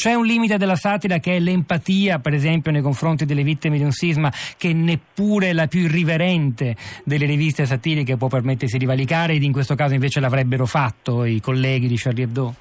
C'è un limite della satira che è l'empatia, per esempio, nei confronti delle vittime di un sisma, che neppure la più irriverente delle riviste satiriche può permettersi di valicare ed in questo caso invece l'avrebbero fatto i colleghi di Charlie Hebdo?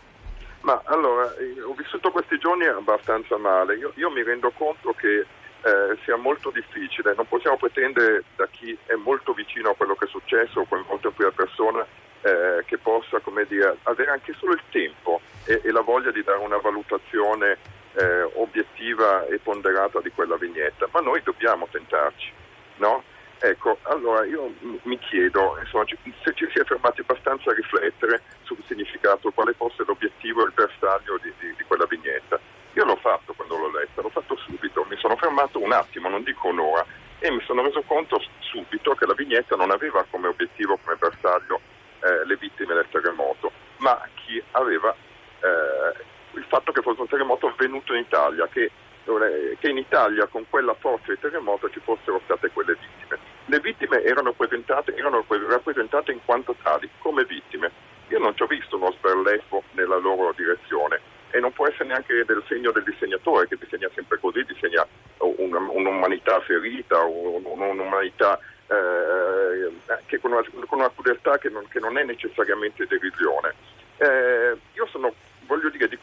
Ma allora, ho vissuto questi giorni abbastanza male. Io, io mi rendo conto che eh, sia molto difficile. Non possiamo pretendere da chi è molto vicino a quello che è successo o coinvolto in prima persona eh, che possa dire, avere anche solo il tempo e, e, la voglia di dare una valutazione eh, obiettiva e ponderata di quella vignetta, ma noi dobbiamo tentarci. No? Ecco, allora io mi chiedo insomma, se ci si è fermati abbastanza a riflettere sul significato, quale fosse l'obiettivo e il bersaglio di, di, di quella vignetta. Io l'ho fatto quando l'ho letta, l'ho fatto subito, mi sono fermato un attimo, non dico un'ora, e mi sono reso conto subito che la vignetta non aveva come obiettivo, come bersaglio, eh, le vittime del terremoto, ma chi aveva eh, il fatto che fosse un terremoto avvenuto in Italia, che, che in Italia con quella forza di terremoto ci fossero state quelle vittime. Le vittime erano erano rappresentate in quanto tali, come vittime. Io non ci ho visto uno sberleffo nella loro direzione e non può essere neanche del segno del disegnatore che disegna sempre così, disegna un'umanità ferita, un'umanità eh, con, una, con, una, crudeltà che non, che non è necessariamente derisione. Eh, io sono, voglio dire di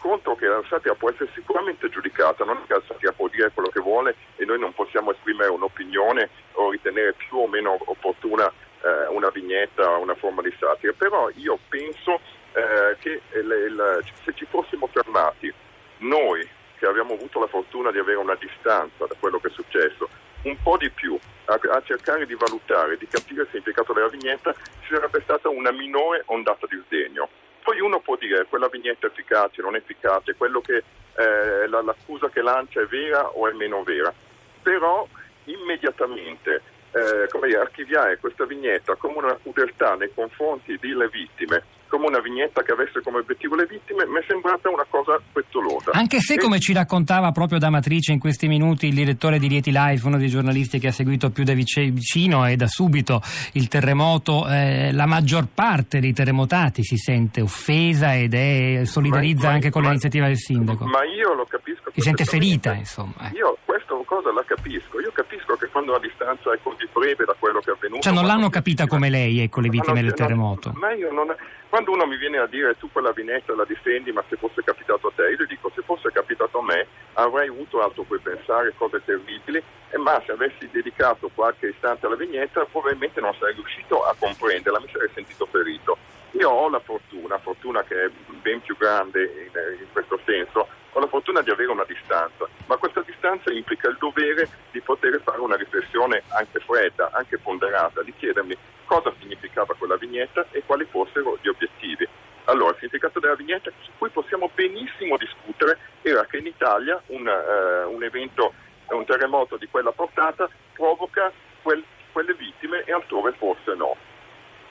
satira può essere sicuramente giudicata, non è che la satira può dire quello che vuole e noi non possiamo esprimere un'opinione o ritenere più o meno opportuna eh, una vignetta una forma di satira, però io penso eh, che le, le, se ci fossimo fermati noi che abbiamo avuto la fortuna di avere una distanza da quello che è successo, un po' di più a, a, cercare di valutare, di capire il significato della vignetta, ci sarebbe stata una minore ondata di sdegno. Poi uno può dire quella vignetta è efficace, non è efficace, che, eh, la, l'accusa che lancia è vera o è meno vera, però immediatamente eh, come dire, archiviare questa vignetta come una crudeltà nei confronti delle vittime come una vignetta che avesse come obiettivo le vittime, mi è sembrata una cosa pezzolosa. Anche se, e... come ci raccontava proprio da Matrice in questi minuti il direttore di Rieti Life, uno dei giornalisti che ha seguito più da vicino e da subito il terremoto, eh, la maggior parte dei terremotati si sente offesa ed è, solidarizza ma, anche con ma, l'iniziativa del sindaco. Ma io lo capisco. Si sente ferita, insomma. Eh. Io questa cosa la capisco. Io capisco che quando la distanza è così breve da quello che è avvenuto... Cioè non l'hanno capita come lei, ecco, le vittime del terremoto. ma io non... Quando uno mi viene a dire tu quella vignetta la difendi, ma se fosse capitato a te, io gli dico se fosse capitato a me avrei avuto altro cui pensare, cose terribili, ma se avessi dedicato qualche istante alla vignetta probabilmente non sarei riuscito a comprenderla, mi sarei sentito ferito. Io ho la fortuna, fortuna che è ben più grande in, in questo senso, ho la fortuna di avere una distanza, ma questa distanza implica il dovere di poter fare una riflessione anche fredda, anche ponderata, di chiedermi cosa significava quella vignetta e quali fossero gli obiettivi. Significato della vignetta su cui possiamo benissimo discutere era che in Italia un, uh, un evento, un terremoto di quella portata provoca quel, quelle vittime e altrove forse no.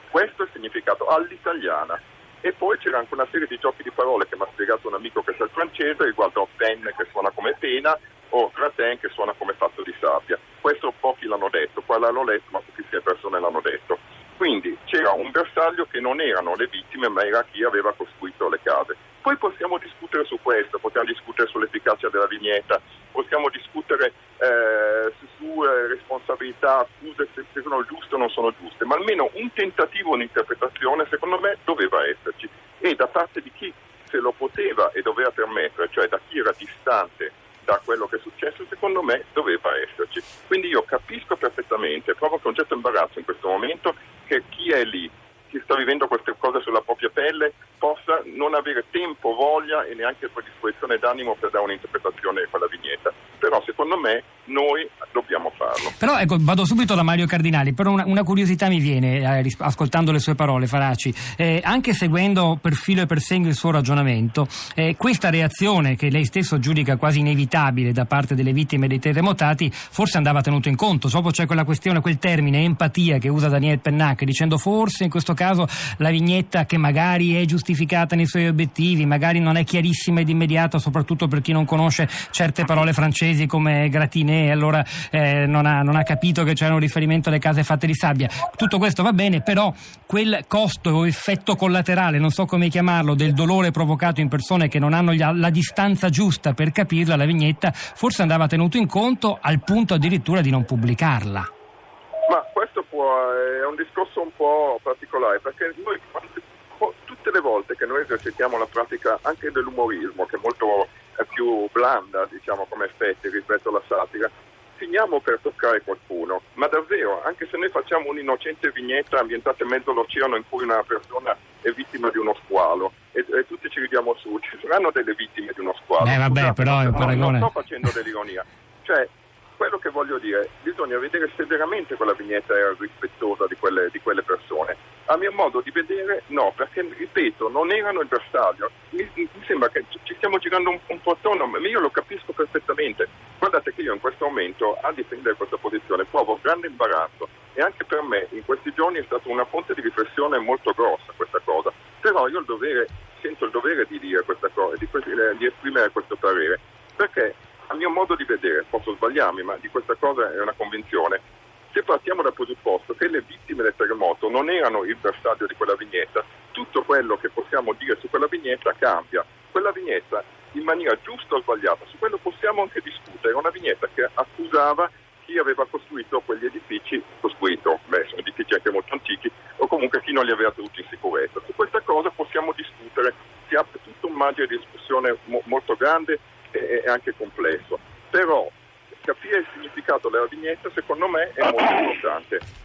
Questo è il significato all'italiana e poi c'era anche una serie di giochi di parole che mi ha spiegato un amico che sa il francese riguardo pen che suona come pena o gratin che suona come fatto di sabbia. Questo pochi l'hanno detto, qua l'hanno letto ma pochissime persone l'hanno detto. Quindi c'era un bersaglio che non erano le vittime ma era chi aveva costruito le case. Poi possiamo discutere su questo, possiamo discutere sull'efficacia della vignetta, possiamo discutere eh, su eh, responsabilità, accuse se, se, sono giuste o non sono giuste, ma almeno un tentativo, un'interpretazione secondo me doveva esserci e da parte di chi se lo poteva e doveva permettere, cioè da chi era distante da quello che è successo, secondo me doveva esserci. Quindi io capisco perfettamente, provo con un certo imbarazzo in questo momento che chi è lì chi sta vivendo queste cose sulla propria pelle possa non avere tempo, voglia e neanche predisposizione d'animo per dare un'interpretazione a quella vignetta. Però secondo me noi dobbiamo farlo. Però ecco, vado subito da Mario Cardinali, però una, una curiosità mi viene eh, ascoltando le sue parole, Faraci, eh, anche seguendo per filo e per segno il suo ragionamento, eh, questa reazione che lei stesso giudica quasi inevitabile da parte delle vittime dei terremotati forse andava tenuto in conto, dopo c'è quella questione, quel termine empatia che usa Daniel Pennac dicendo forse in questo caso la vignetta che magari è giustificata nei suoi obiettivi, magari non è chiarissima ed immediata soprattutto per chi non conosce certe parole francesi come e allora eh, non, ha, non, ha, capito che c'era un riferimento alle case fatte di sabbia. Tutto questo va bene, però quel costo o effetto collaterale, non so come chiamarlo, del dolore provocato in persone che non hanno la distanza giusta per capirla, la vignetta, forse andava tenuto in conto al punto addirittura di non pubblicarla. Ma questo può, è un discorso un po' particolare perché noi tutte le volte che noi esercitiamo la pratica anche dell'umorismo, che è molto è più blanda diciamo, come effetti rispetto alla satira, finiamo per toccare qualcuno, ma davvero, anche se noi facciamo un'innocente vignetta ambientata in mezzo all'oceano in cui una persona è vittima di uno squalo e, e tutti ci ridiamo su, ci saranno delle vittime di uno squalo. Eh vabbè, Scusate, però è un paragone. Non sto facendo dell'ironia. Cioè, quello che voglio dire, bisogna vedere se veramente quella vignetta era rispettosa di quelle, di quelle persone. A mio modo di vedere no, perché ripeto, non erano il bersaglio. Mi, mi sembra che stiamo girando un, un po' attorno, ma io lo capisco perfettamente. Guardate che io in questo momento a difendere questa posizione provo grande imbarazzo e anche per me in questi giorni è stata una fonte di riflessione molto grossa questa cosa. Però io il dovere, sento il dovere di dire questa cosa, di, di esprimere questo parere, perché a mio modo di vedere, posso sbagliarmi, ma di questa cosa è una convinzione, se partiamo dal presupposto che le vittime del terremoto non erano il bersaglio di quella vignetta, tutto quello che possiamo dire su quella vignetta cambia. Quella vignetta, in maniera giusta o sbagliata, su quello possiamo anche discutere, è una vignetta che accusava chi aveva costruito quegli edifici, costruito, beh, sono edifici anche molto antichi, o comunque chi non li aveva tenuti in sicurezza. Su questa cosa possiamo discutere, si apre tutto un margine di discussione mo- molto grande è anche complesso, però capire il significato della vignetta secondo me è molto importante.